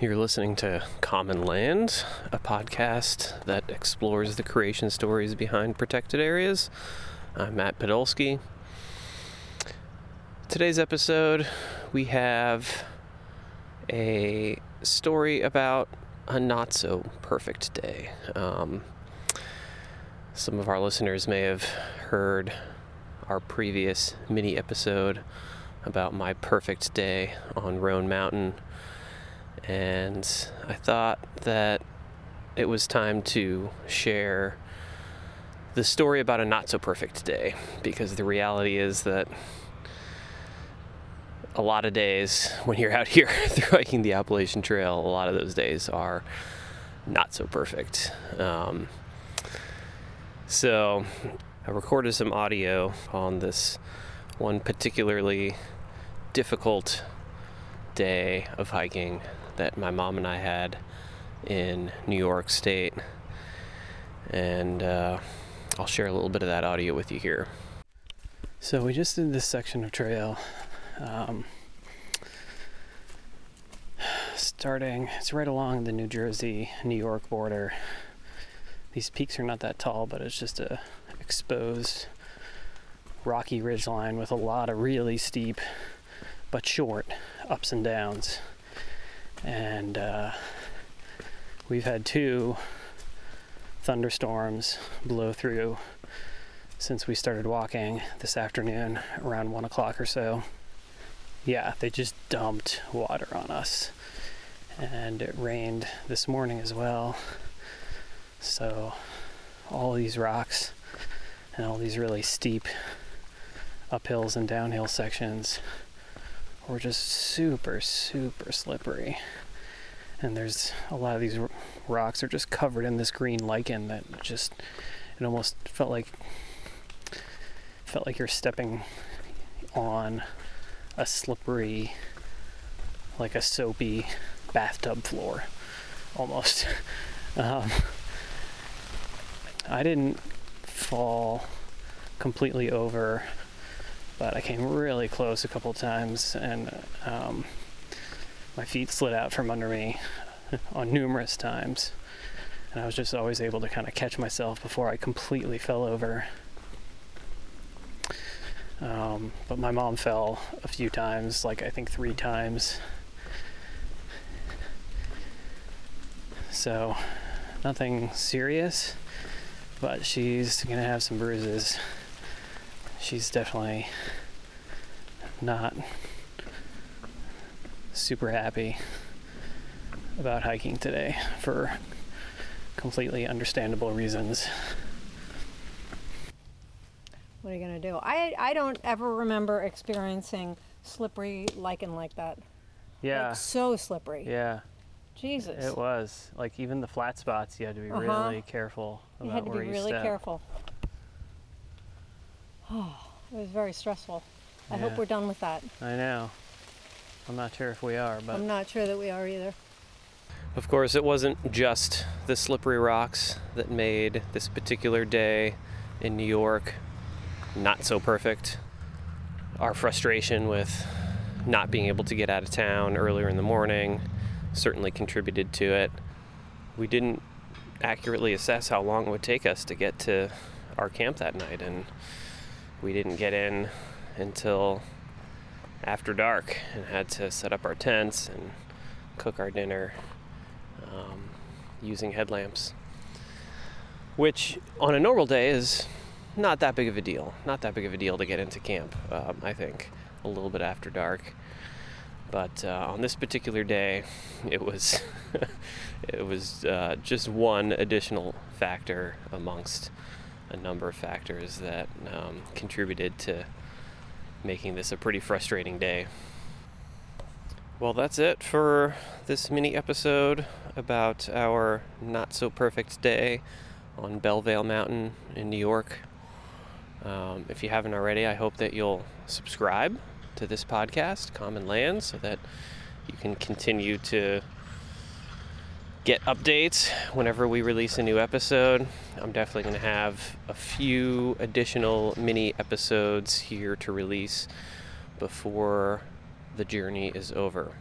You're listening to Common Land, a podcast that explores the creation stories behind protected areas. I'm Matt Podolsky. Today's episode, we have a story about a not so perfect day. Um, some of our listeners may have heard our previous mini episode about my perfect day on Roan Mountain and I thought that it was time to share the story about a not so perfect day because the reality is that a lot of days when you're out here through hiking the Appalachian Trail, a lot of those days are not so perfect. Um, so I recorded some audio on this one particularly difficult day of hiking that my mom and I had in New York State. And uh, I'll share a little bit of that audio with you here. So, we just did this section of trail. Um, starting, it's right along the New Jersey New York border. These peaks are not that tall, but it's just a exposed rocky ridgeline with a lot of really steep but short ups and downs and uh, we've had two thunderstorms blow through since we started walking this afternoon around one o'clock or so. Yeah, they just dumped water on us. And it rained this morning as well. So, all these rocks and all these really steep uphills and downhill sections were just super, super slippery. And there's a lot of these rocks are just covered in this green lichen that just it almost felt like felt like you're stepping on a slippery like a soapy bathtub floor almost um, i didn't fall completely over but I came really close a couple times and um, my feet slid out from under me on numerous times. And I was just always able to kind of catch myself before I completely fell over. Um, but my mom fell a few times, like I think three times. So, nothing serious, but she's gonna have some bruises she's definitely not super happy about hiking today for completely understandable reasons. What are you going to do? I, I don't ever remember experiencing slippery lichen like that. Yeah. Like so slippery. Yeah. Jesus. It was. Like even the flat spots, you had to be uh-huh. really careful about you had to where be you really step. careful. Oh, it was very stressful. I hope we're done with that. I know. I'm not sure if we are, but I'm not sure that we are either. Of course, it wasn't just the slippery rocks that made this particular day in New York not so perfect. Our frustration with not being able to get out of town earlier in the morning certainly contributed to it. We didn't accurately assess how long it would take us to get to our camp that night, and we didn't get in until after dark and had to set up our tents and cook our dinner um, using headlamps, which on a normal day is not that big of a deal. Not that big of a deal to get into camp, um, I think, a little bit after dark. But uh, on this particular day, it was it was uh, just one additional factor amongst a number of factors that um, contributed to making this a pretty frustrating day. Well, that's it for this mini episode about our not so perfect day on Bellvale Mountain in New York. Um, if you haven't already, I hope that you'll subscribe to this podcast, Common Land, so that you can continue to get updates whenever we release a new episode. I'm definitely going to have a few additional mini episodes here to release before the journey is over.